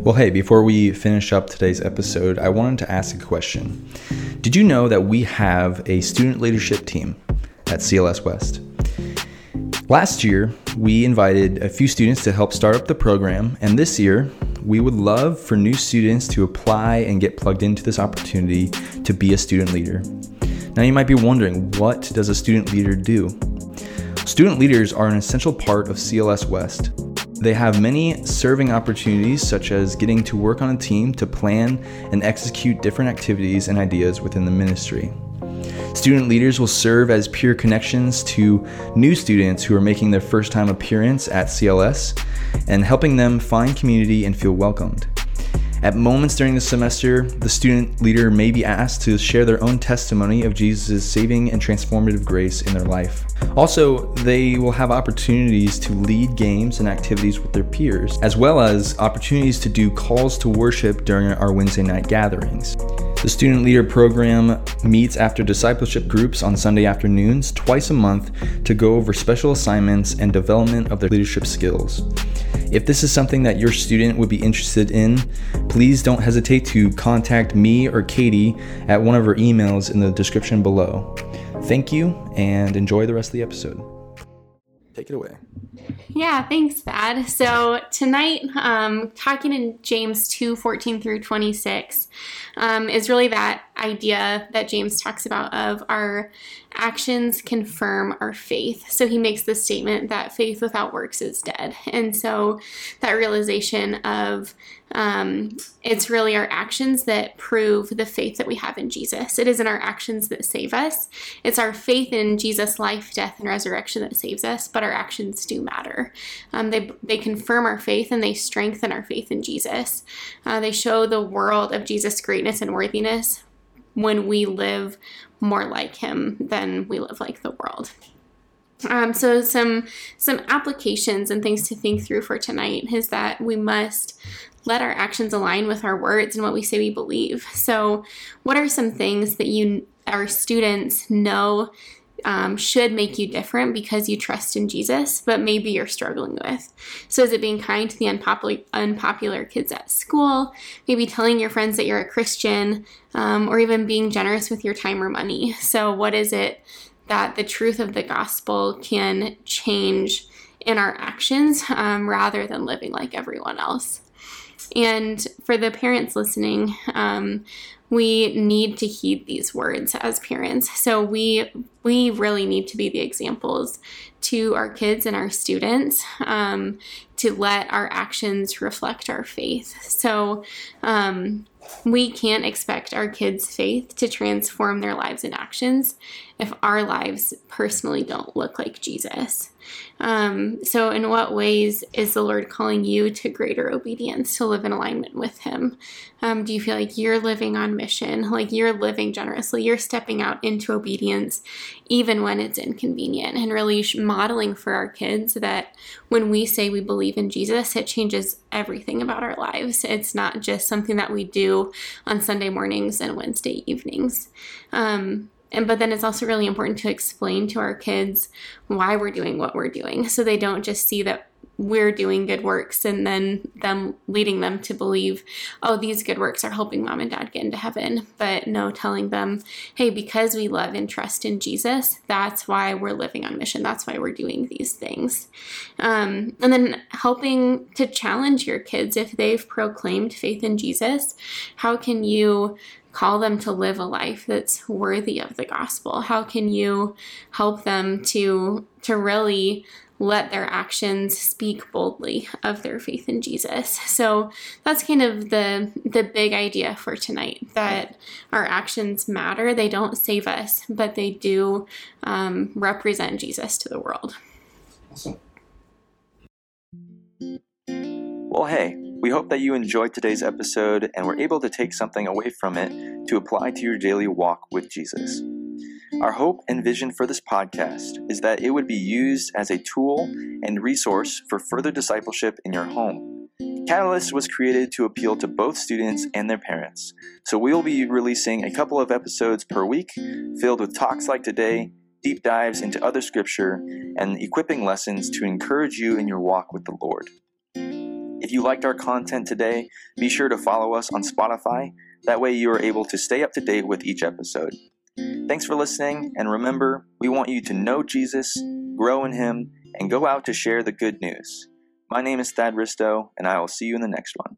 Well, hey, before we finish up today's episode, I wanted to ask a question. Did you know that we have a student leadership team at CLS West? Last year, we invited a few students to help start up the program, and this year, we would love for new students to apply and get plugged into this opportunity to be a student leader. Now, you might be wondering what does a student leader do? Student leaders are an essential part of CLS West. They have many serving opportunities, such as getting to work on a team to plan and execute different activities and ideas within the ministry. Student leaders will serve as peer connections to new students who are making their first time appearance at CLS and helping them find community and feel welcomed. At moments during the semester, the student leader may be asked to share their own testimony of Jesus' saving and transformative grace in their life. Also, they will have opportunities to lead games and activities with their peers, as well as opportunities to do calls to worship during our Wednesday night gatherings. The Student Leader Program meets after discipleship groups on Sunday afternoons twice a month to go over special assignments and development of their leadership skills. If this is something that your student would be interested in, please don't hesitate to contact me or Katie at one of our emails in the description below. Thank you and enjoy the rest of the episode. Take it away. Yeah, thanks, Thad. So tonight, um, talking in James 2 14 through 26 um, is really that idea that James talks about of our actions confirm our faith. So he makes the statement that faith without works is dead. And so that realization of um, it's really our actions that prove the faith that we have in Jesus. It isn't our actions that save us, it's our faith in Jesus' life, death, and resurrection that saves us, but our actions do matter. Um, they, they confirm our faith and they strengthen our faith in Jesus. Uh, they show the world of Jesus' greatness and worthiness when we live more like him than we live like the world. Um, so some some applications and things to think through for tonight is that we must let our actions align with our words and what we say we believe. So, what are some things that you our students know um, should make you different because you trust in Jesus, but maybe you're struggling with. So, is it being kind to the unpopular, unpopular kids at school? Maybe telling your friends that you're a Christian, um, or even being generous with your time or money. So, what is it that the truth of the gospel can change in our actions um, rather than living like everyone else? And for the parents listening, um, we need to heed these words as parents. So we we really need to be the examples to our kids and our students um, to let our actions reflect our faith. So um, we can't expect our kids' faith to transform their lives and actions if our lives personally don't look like Jesus. Um, so, in what ways is the Lord calling you to greater obedience to live in alignment with Him? Um, do you feel like you're living on mission, like you're living generously, you're stepping out into obedience, even when it's inconvenient, and really modeling for our kids that when we say we believe in Jesus, it changes everything about our lives. It's not just something that we on Sunday mornings and Wednesday evenings. Um, and but then it's also really important to explain to our kids why we're doing what we're doing so they don't just see that we're doing good works and then them leading them to believe oh these good works are helping mom and dad get into heaven. But no telling them hey because we love and trust in jesus that's why we're living on mission. That's why we're doing these things. Um, and then helping to challenge your kids if they've proclaimed faith in jesus how can you call them to live a life that's worthy of the gospel? How can you help them to to really let their actions speak boldly of their faith in Jesus. So that's kind of the the big idea for tonight that our actions matter. They don't save us, but they do um, represent Jesus to the world. Awesome. Well, hey, we hope that you enjoyed today's episode and were able to take something away from it to apply to your daily walk with Jesus. Our hope and vision for this podcast is that it would be used as a tool and resource for further discipleship in your home. Catalyst was created to appeal to both students and their parents, so we will be releasing a couple of episodes per week filled with talks like today, deep dives into other scripture, and equipping lessons to encourage you in your walk with the Lord. If you liked our content today, be sure to follow us on Spotify. That way, you are able to stay up to date with each episode. Thanks for listening, and remember, we want you to know Jesus, grow in Him, and go out to share the good news. My name is Thad Risto, and I will see you in the next one.